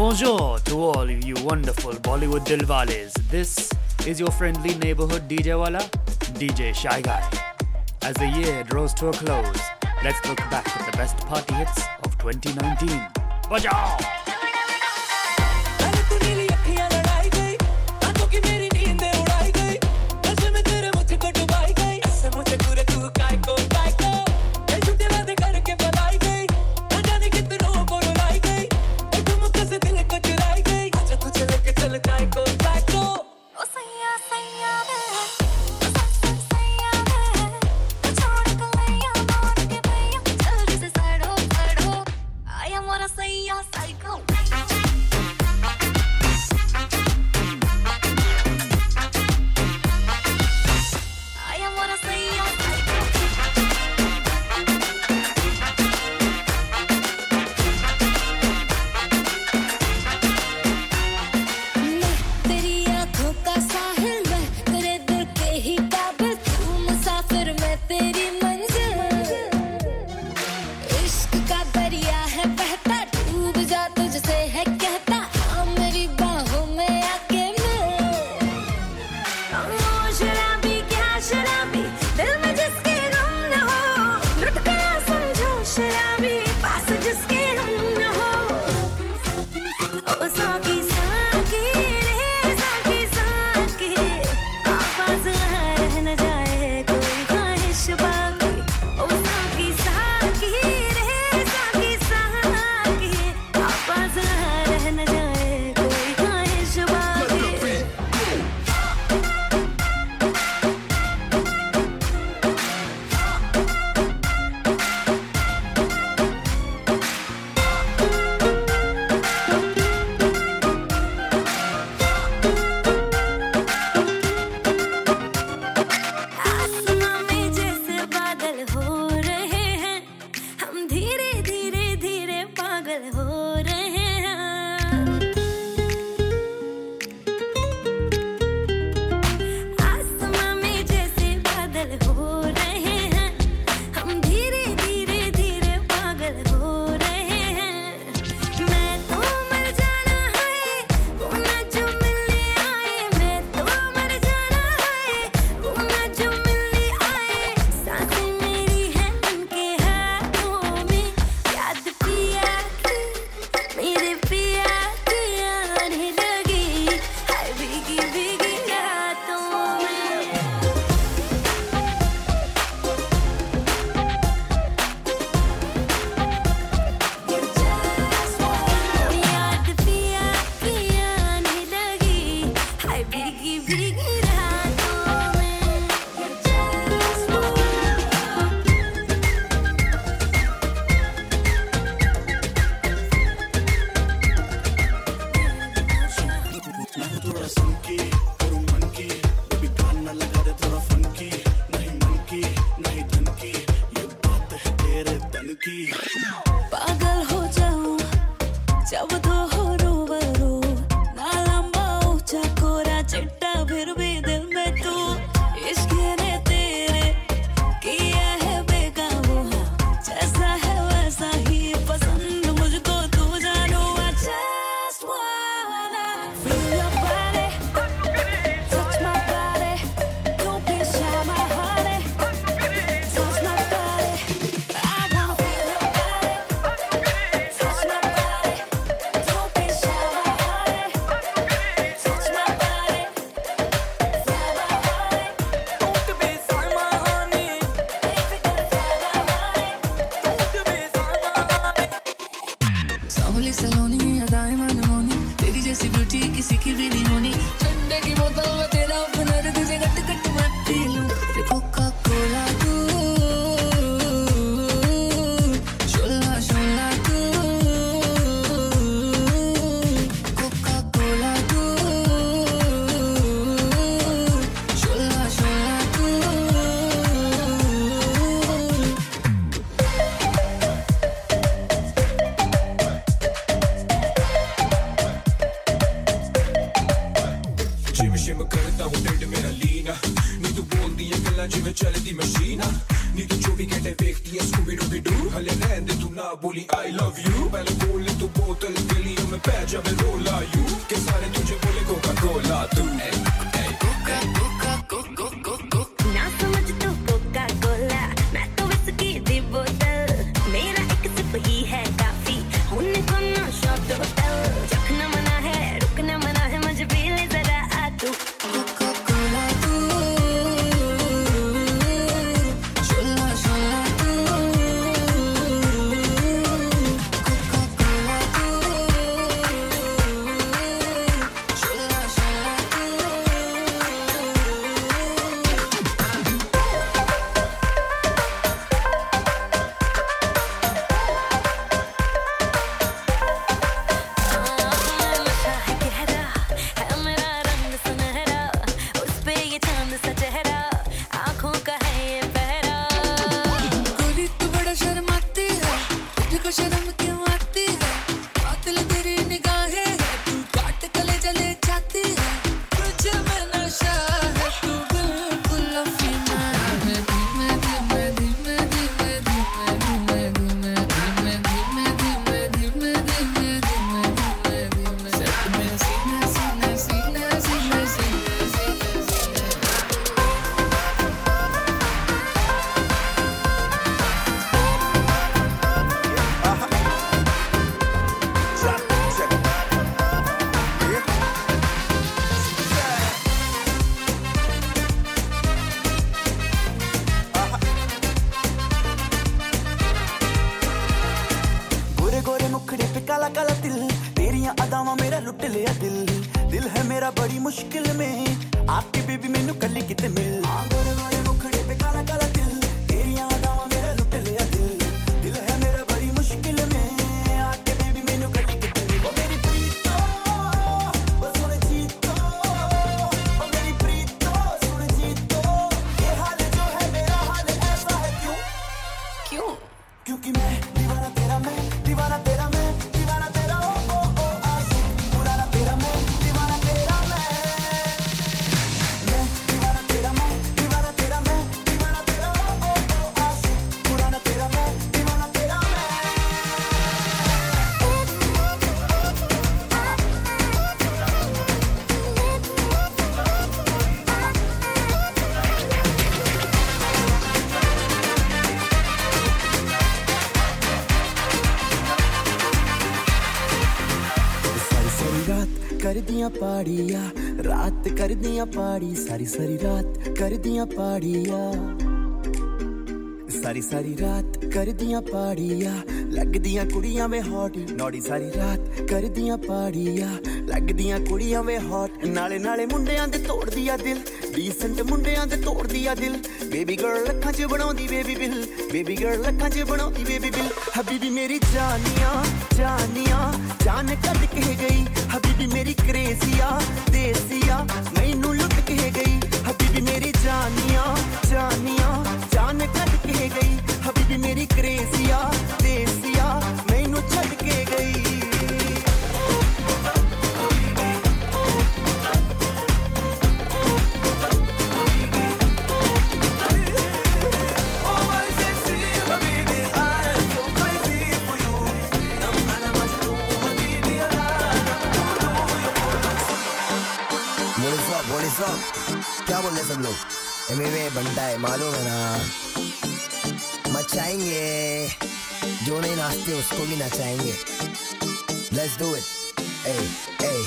Bonjour to all of you wonderful Bollywood Dilwales. This is your friendly neighborhood DJ Wala, DJ Shy Guy. As the year draws to a close, let's look back at the best party hits of 2019. Bajao! ਕਰਦੀਆਂ ਪਾੜੀ ਸਾਰੀ ਸਾਰੀ ਰਾਤ, ਕਰਦੀਆਂ ਪਾੜੀਆਂ। ਸਾਰੀ ਸਾਰੀ ਰਾਤ ਕਰਦੀਆਂ ਪਾੜੀਆਂ। ਲੱਗਦੀਆਂ ਕੁੜੀਆਂ ਵੇ hot ਨੌੜੀ ਸਾਰੀ ਰਾਤ ਕਰਦੀਆਂ ਪਾੜੀਆਂ। ਲੱਗਦੀਆਂ ਕੁੜੀਆਂ ਵੇ ਹੌਟ ਨਾਲੇ ਨਾਲੇ ਮੁੰਡਿਆਂ ਦੇ ਤੋੜਦੀ ਆ ਦਿਲ। ਡੀਸੈਂਟ ਮੁੰਡਿਆਂ ਦੇ ਤੋੜਦੀ ਆ ਦਿਲ। ਬੇਬੀ ਗਰਲ ਲੱਖਾਂ 'ਚ ਬਣਾਉਂਦੀ ਬੇਬੀ ਬਿਲ ਬੇਬੀ ਗਰਲ ਲੱਖਾਂ 'ਚ ਬਣਾਉਂਦੀ ਬੇਬੀ ਬਿਲ ਹਬੀਬੀ ਮੇਰੀ ਜਾਨੀਆਂ ਜਾਨੀਆਂ, ਜਾਨ ਕੱਢ ਕੇ ਗਈ। ਕੁੜੀ ਮੇਰੀ ਕ੍ਰੇਸੀਆ ਦੇਸੀਆ ਮੈਨੂੰ क्या बोल रहे सब लोग? एम एम बनता है, मालूम है ना? मचाएँगे। जो नहीं नाचते, उसको भी नचाएँगे। लेट्स डू इट ए ए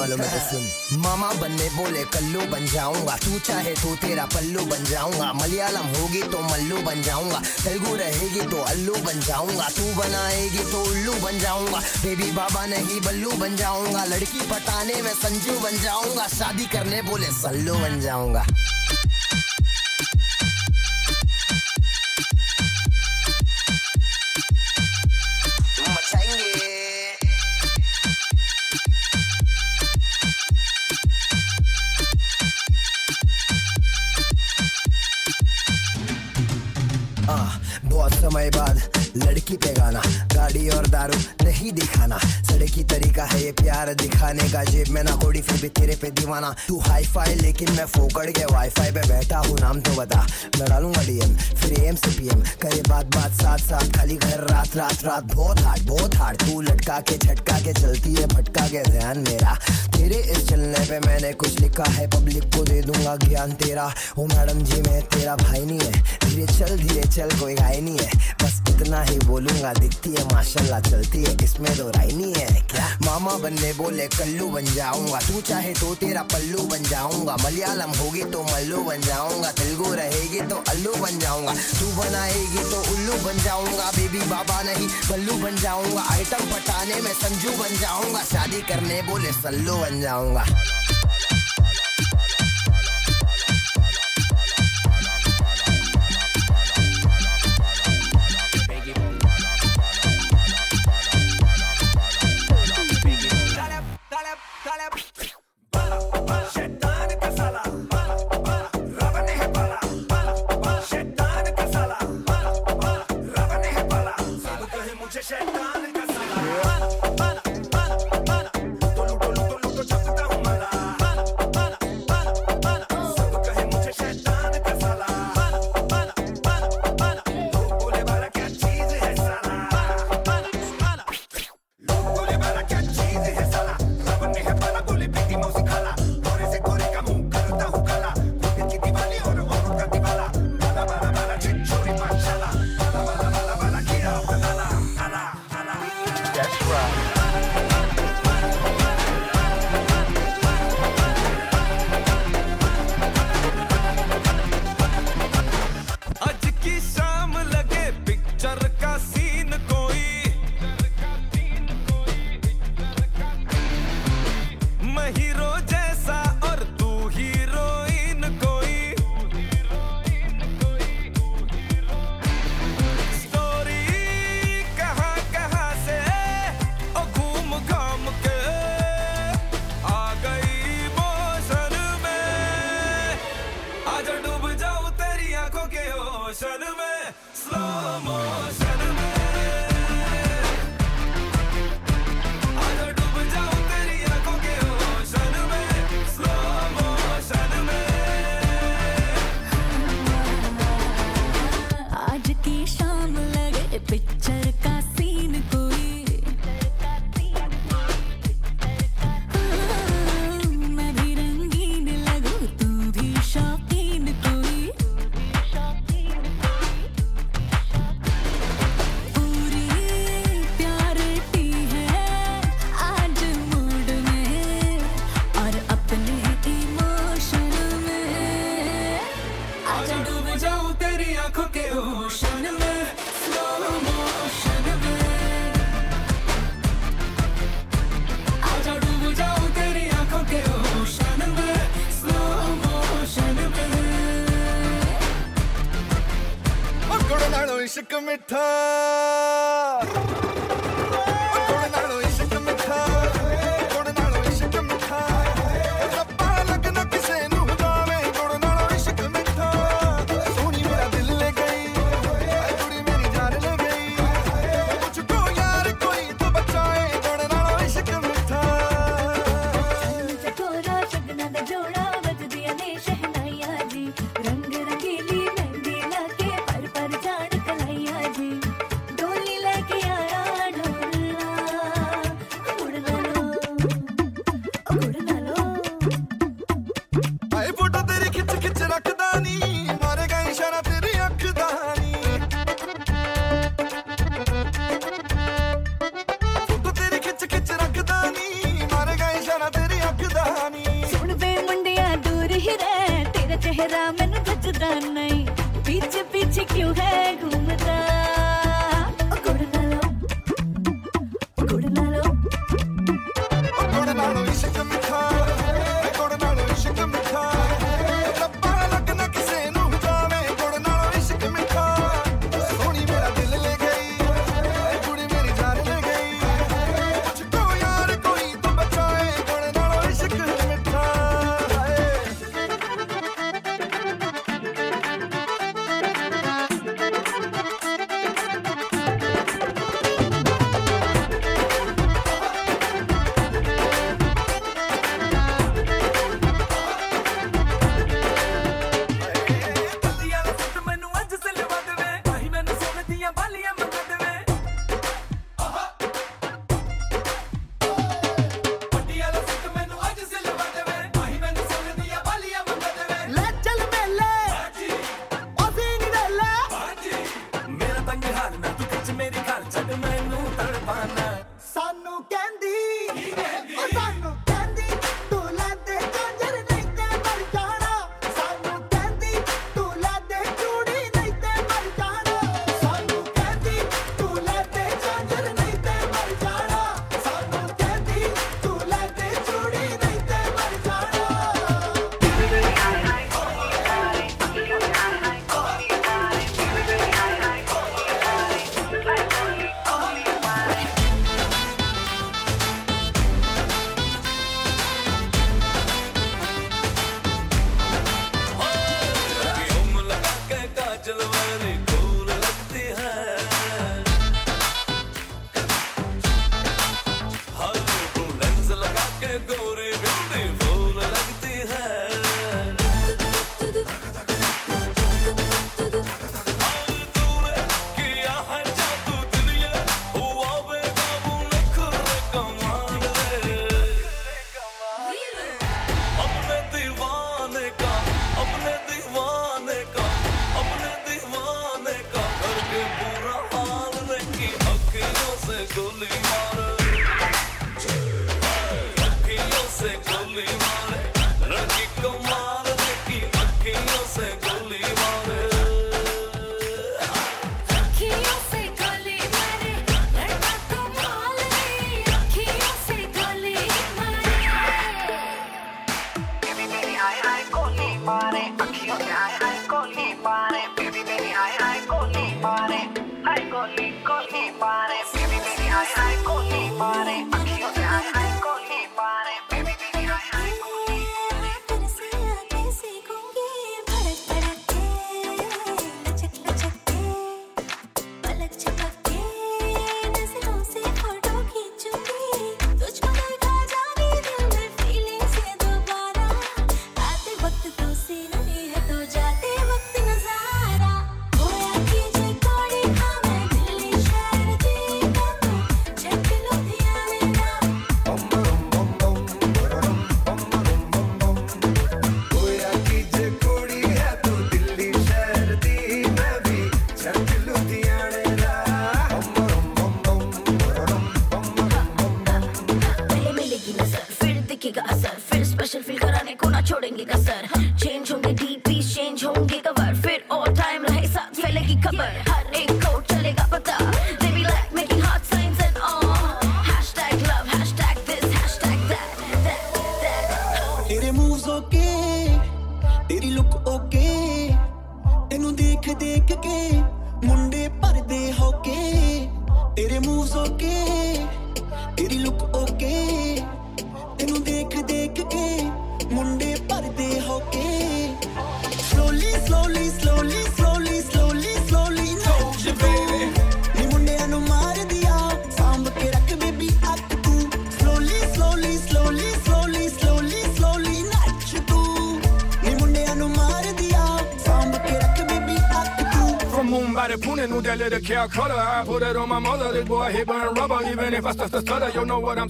वालों में तो सुन। मामा बनने बोले, कल्लू बन जाऊँगा। तू चाहे तो तेरा पल्लू बन जाऊँगा। मलयालम होगी तो मल्लू बन जाऊँगा। तेलुगु रहेगी तो अल्लू बन जाऊँगा। तू बनाएगी तो उल्लू बन जाऊँगा। बेबी बाबा नहीं, बल्लू बन जाऊँगा। लड़की पटाने में संजू बन जाऊँगा। शादी करने बोले, सल्लू बन जाऊँगा। दारू नहीं दिखाना। सड़की तरीका है ये प्यार दिखाने का। जेब में ना कोड़ी, फिर भी तेरे पे दीवाना। तू हाई फाई लेकिन मैं फोकड़ के वाई फाई पे बैठा हूँ, नाम तो बता। मैं डालूँगा डीएम फिर एम से पीएम करे बात बात साथ साथ, खाली घर रात रात रात। बहुत हार्ड बहुत हार्ड तू लटका के, झटका के, चलती है, भटका के, ध्यान मेरा। तेरे इस चलने पे मैंने कुछ लिखा है पब्लिक को दे दूँगा ज्ञान तेरा। ओ मैडम जी, मैं तेरा भाई नहीं है। धीरे चल धीरे चल, कोई गाय नहीं है। बस इतना ही बोलूँगा, दिखती है, माशाल्लाह, चलती है, इसमें तो राय नहीं है। क्या? मामा बनने बोले, कल्लू बन जाऊँगा। तू चाहे तो तेरा पल्लू बन जाऊँगा। मलयालम होगी तो मल्लू बन जाऊँगा। तेलुगु रहेगी तो अल्लू बन जाऊँगा। तू बनाएगी तो उल्लू बन जाऊँगा। बेबी बाबा नहीं, बल्लू बन जाऊँगा। आइटम पटाने में संजू बन जाऊँगा। शादी करने बोले, सल्लू बन जाऊँगा।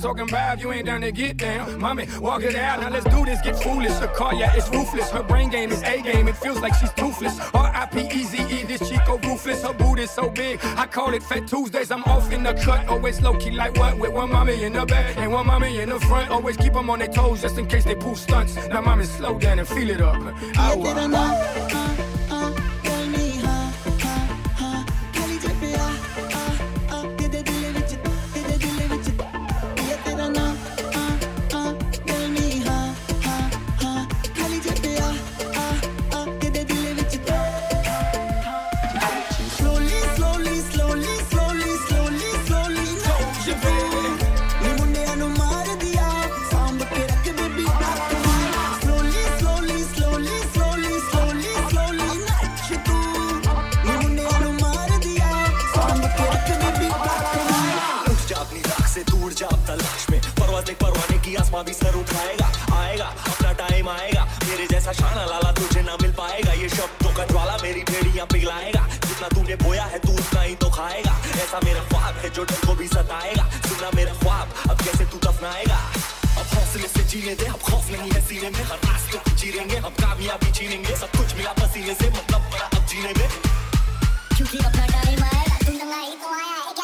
talking about if you ain't down to get down. Mommy, walk it out. Now let's do this. Get foolish. Her car, yeah, it's ruthless. Her brain game is A game. It feels like she's toothless. R-I-P-E-Z-E, this Chico ruthless. Her boot is so big. I call it Fat Tuesdays. I'm off in the cut. Always low key like what? With one mommy in the back and one mommy in the front. Always keep them on their toes just in case they pull stunts. Now mommy, slow down and feel it up. I जहाँ भी sir उठाएगा, आएगा, अपना time आएगा। मेरे जैसा शाना लाला तुझे ना मिल पाएगा। ये शब्दों का ज्वाला मेरी भेड़िया पिघलाएगा। जितना तूने बोया है तू उतना ही तो खाएगा। ऐसा मेरा ख्वाब है जो डर को भी सताएगा। सुना मेरा ख्वाब, अब कैसे तू दफनाएगा? हौसले से जीने दे, अब खौफ नहीं है सीने में। हर रास्ते पे चीरेंगे हम कामयाबी छीनेंगे सब कुछ मिला पसीने से मतलब बड़ा, अब जीने में। क्योंकि अपना टाइम आएगा, तुम तो, तो आया।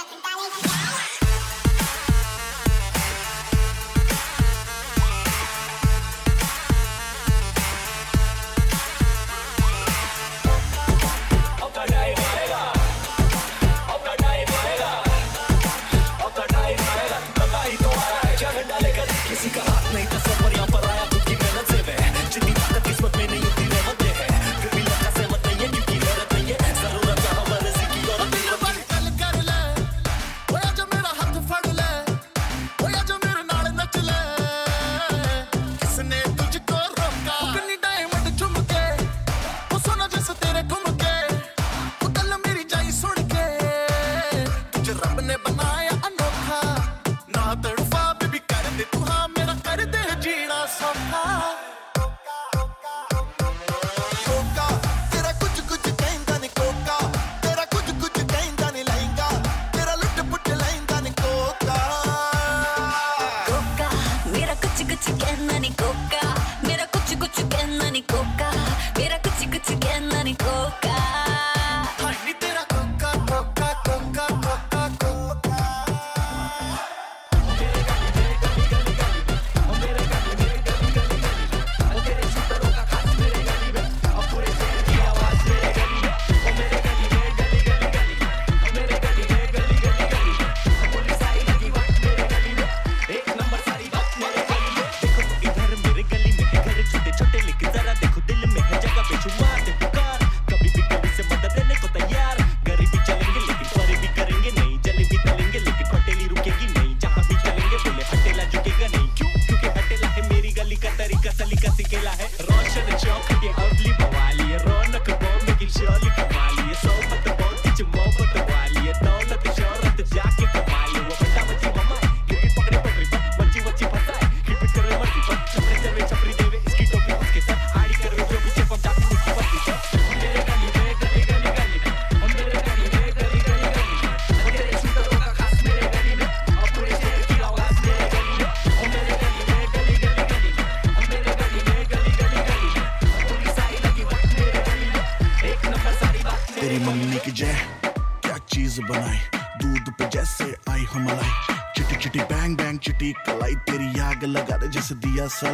जैसे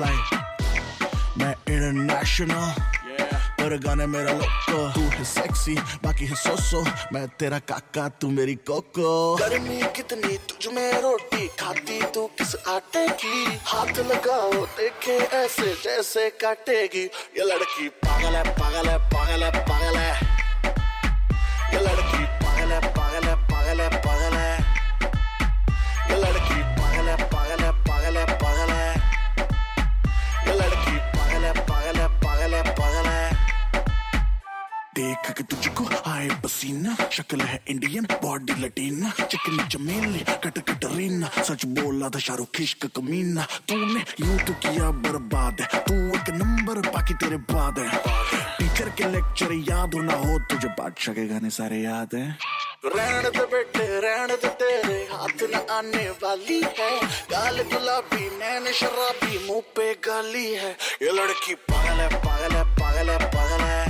मैं इंटरनेशनल पर गाने मेरा लोको तू है सेक्सी बाकी है सोसो मैं तेरा काका, तू मेरी कोको गर्मी कितनी, तुझ में रोटी खाती, तू किस आटे की? हाथ लगाओ, देखे ऐसे जैसे काटेगी। ये लड़की पागल है पागल है पागल है पागल है। ये लड़की देख के तुझको आए पसीना। शक्ल है इंडियन बॉडी लटीना। चिकनी चमेली, कट कटरीना सच बोला था शाहरुख इश्क कमीना। तूने यूँ तो किया बर्बाद। है तू एक नंबर बाकी तेरे बाद है। टीचर के लेक्चर याद हो ना हो तुझे। बादशाह के गाने सारे याद हैं। रहने दे बेटे, रहने दे तेरे। हाथ न आने वाली है। गाल गुलाबी, नैन शराबी, मुँह पे गाली है। ये लड़की पागल है पागल है पागल है पागल है।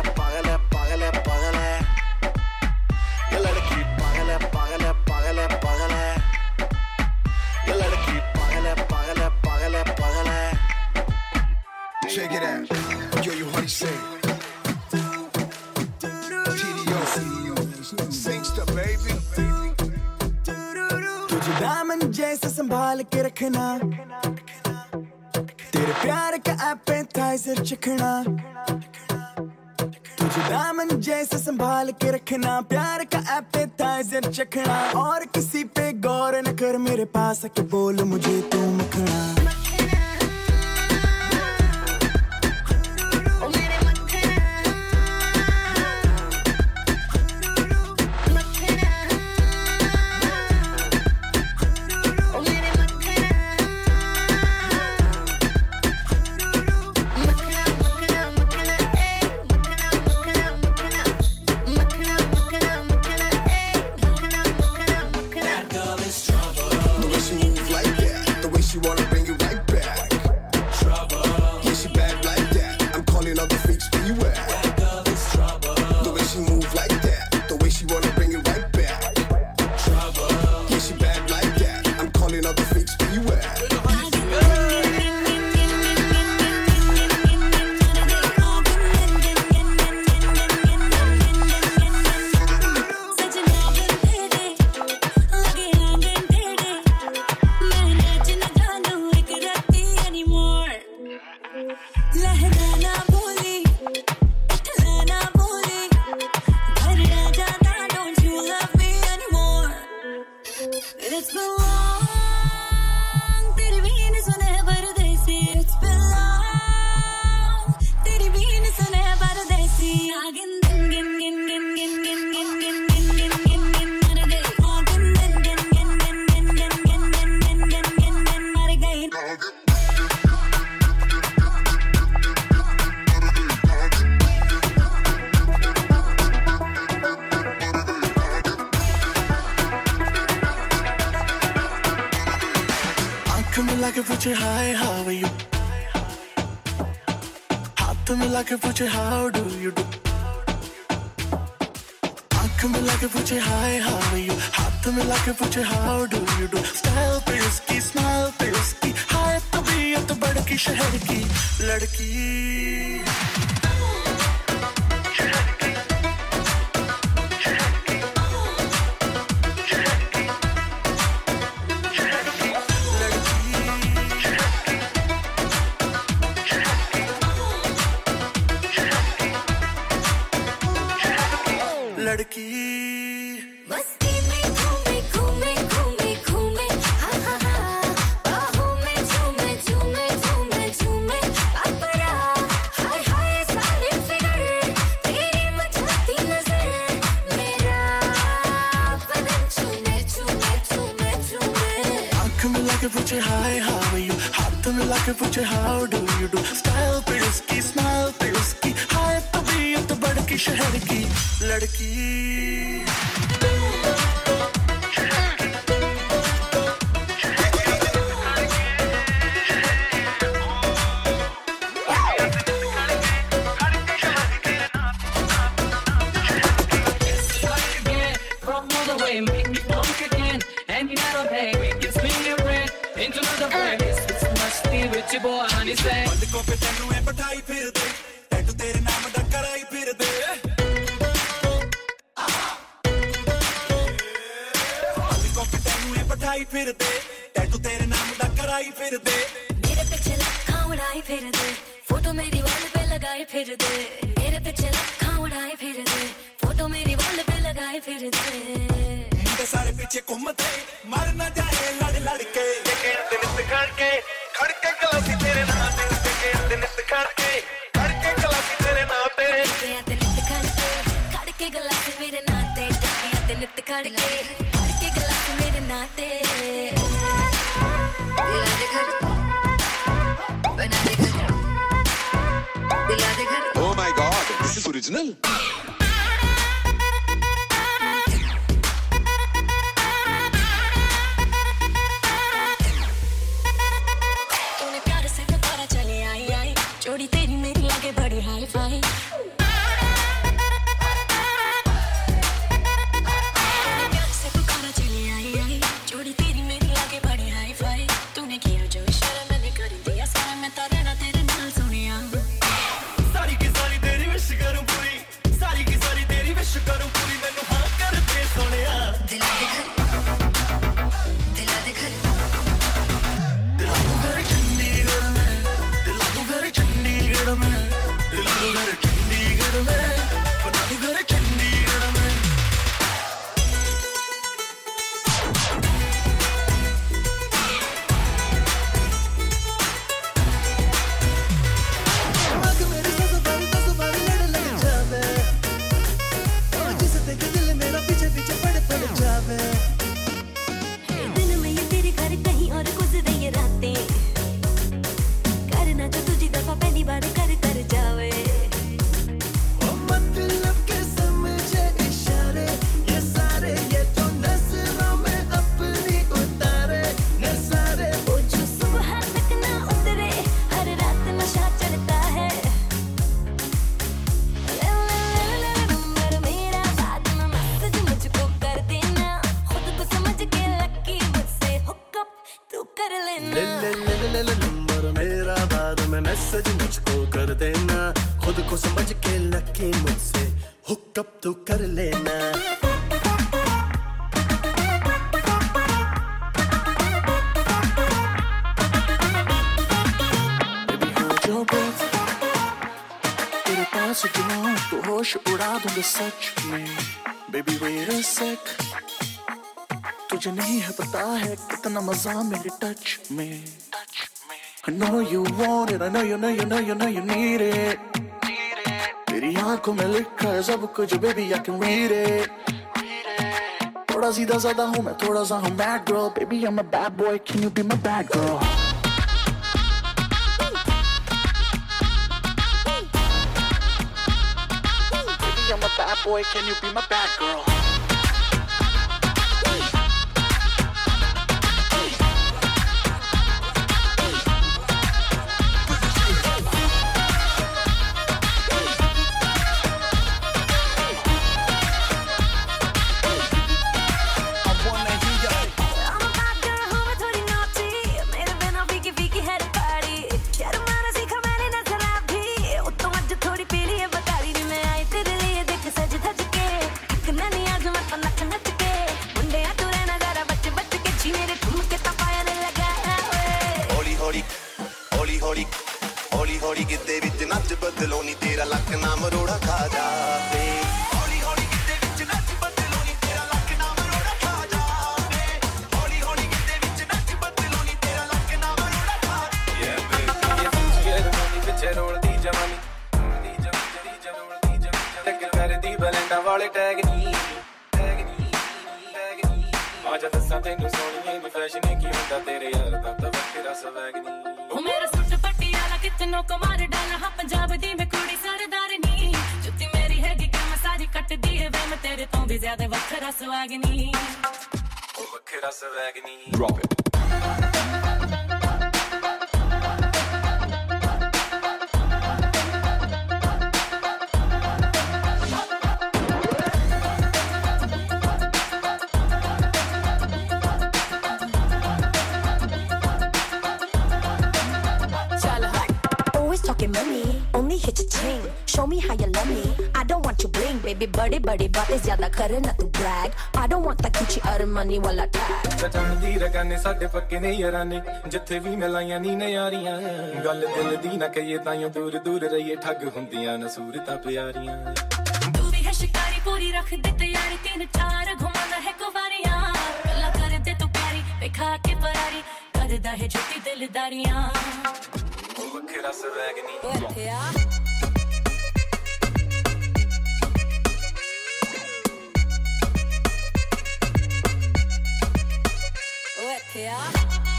है पागल है पागल है पागल है ये लड़की पागल है पागल है पागल है पागल है ये लड़की पागल है पागल है पागल है पागल है Check it out. Yo, you honey say. Singster, baby. तुझे दामन जैसे संभाल के रखना तेरे प्यार का एपेटाइजर चखना तुझे दामन जैसे संभाल के रखना, प्यार का एपेटाइजर चखना। और किसी पे गौर न कर, मेरे पास बोल मुझे तू मखना। फाड़ के भर के गिलास मेरे नाते। दिला दे घर। बना दे घर। दिला दे घर। ओह my god this is original Touch me, touch me. I know you want it, I know you know you know you know you need it. Need it. तेरी आंखों में लिखा है सब कुछ baby I can Read it. थोड़ा सीधा साधा हूँ मैं थोड़ा सा हूँ bad girl baby I am a bad boy can you be my bad girl Boy, can you be my bad girl? Show me how you love me. I don't want you bling, baby. buddy, buddy, but it's ज़्यादा करे at the brag. I don't want the Gucci or money while I tag. सजाਣ ਦੀ ਰਗਾਨੇ ਸਾਡੇ ਪੱਕੇ ਨੇ ਯਾਰਾਨੇ ਜਿੱਥੇ ਵੀ ਮਿਲਾਈਆਂ ਨੀ ਨਿਆਰੀਆਂ ਗੱਲ ਦਿਲ ਦੀ ਨਾ ਕਹੀਏ ਤਾਈਓ ਦੂਰ ਦੂਰ ਰਹੀਏ ਠੱਗ ਹੁੰਦੀਆਂ ਨਾ ਸੂਰਤਾਂ ਪਿਆਰੀਆਂ ਤੂੰ ਵੀ ਹੈ ਸ਼ਿਕਾਰੀ ਪੂਰੀ ਰੱਖ ਦੇ ਤਿਆਰੀ ਤਿੰਨ ਚਾਰ ਘੁਮਾਉਣਾ ਹੈ ਕੁਵਾਰੀਆਂ ਗੱਲਾਂ ਕਰਦੇ ਤੂੰ ਪਿਆਰੀ ਵਿਖਾ ਕੇ ਪਰਾਰੀ ਕਰਦਾ ਹੈ ਜੁੱਤੀ ਦਿਲਦਾਰੀਆਂ ਵੱਖਰਾ ਸਵੈਗ ਨਹੀਂ Yeah.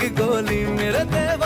की गोली मेरे देवा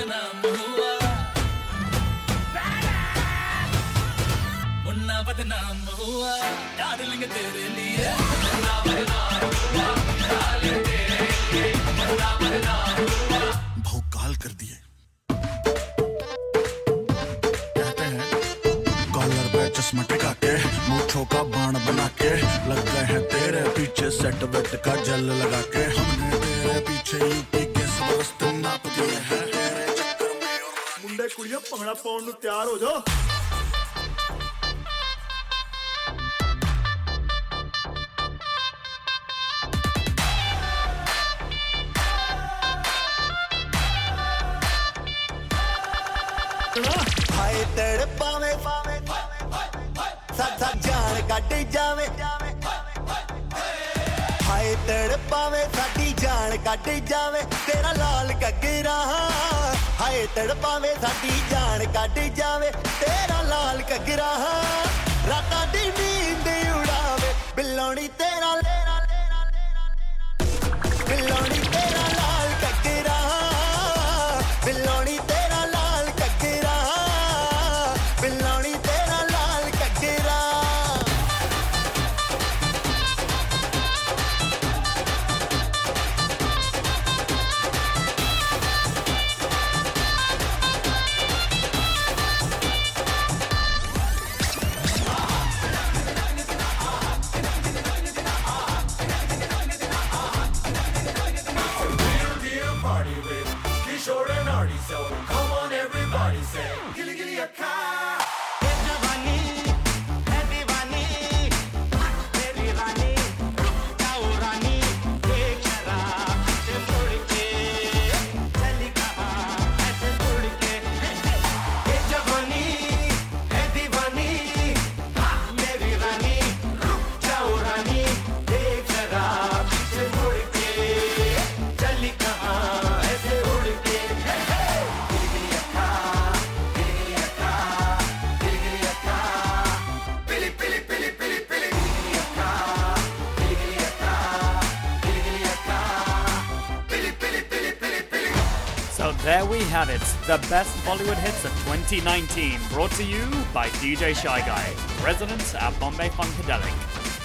बदनाम हुआ मुन्ना बदनाम हुआ डार्लिंग तेरे लिए मुन्ना बदनाम हुआ डार्लिंग तेरे लिए मुन्ना बदनाम हुआ भौकाल कर दिए। कहते हैं, कॉलर पे चश्मा टिका के मूछों का बाण बना के, लग गए हैं तेरे पीछे सेट वेट का जल लगा के। हमने तेरे पीछे यूपी के सब रस्ते नाप दिए। ਕੁੜੀਆਂ ਭੰਗੜਾ ਪਾਉਣ ਨੂੰ ਤਿਆਰ ਹੋ ਜਾਓ ਹਾਏ ਤੜ ਪਾਵੇਂ ਸੱਤ ਜਾਨ ਕੱਢ ਜਾਵੇ ਸਾਡੀ ਜਾਨ ਕੱਢ ਜਾਵੇ ਤੇਰਾ ਲਾਲ ਕੱਗਰਾ ਹਾਏ ਤੜ ਪਾਵੇਂ ਸਾਡੀ ਜਾਨ ਕੱਢ ਜਾਵੇ ਤੇਰਾ ਲਾਲ ਕੱਗਰਾ ਰਾਤਾਂ ਦੀ ਨੀਂਦ ਉਡਾਵੇ ਬਿੱਲੋਣੀ ਤੇਰਾ ਬਿੱਲੋਣੀ the best Bollywood hits of 2019, brought to you by DJ Shy Guy, resident at Bombay Funkadelic,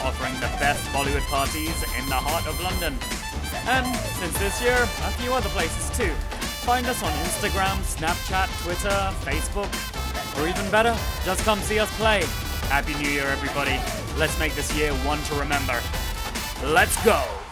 offering the best Bollywood parties in the heart of London. And since this year, a few other places too. Find us on Instagram, Snapchat, Twitter, Facebook, or even better, just come see us play. Happy New Year, everybody. Let's make this year one to remember. Let's go!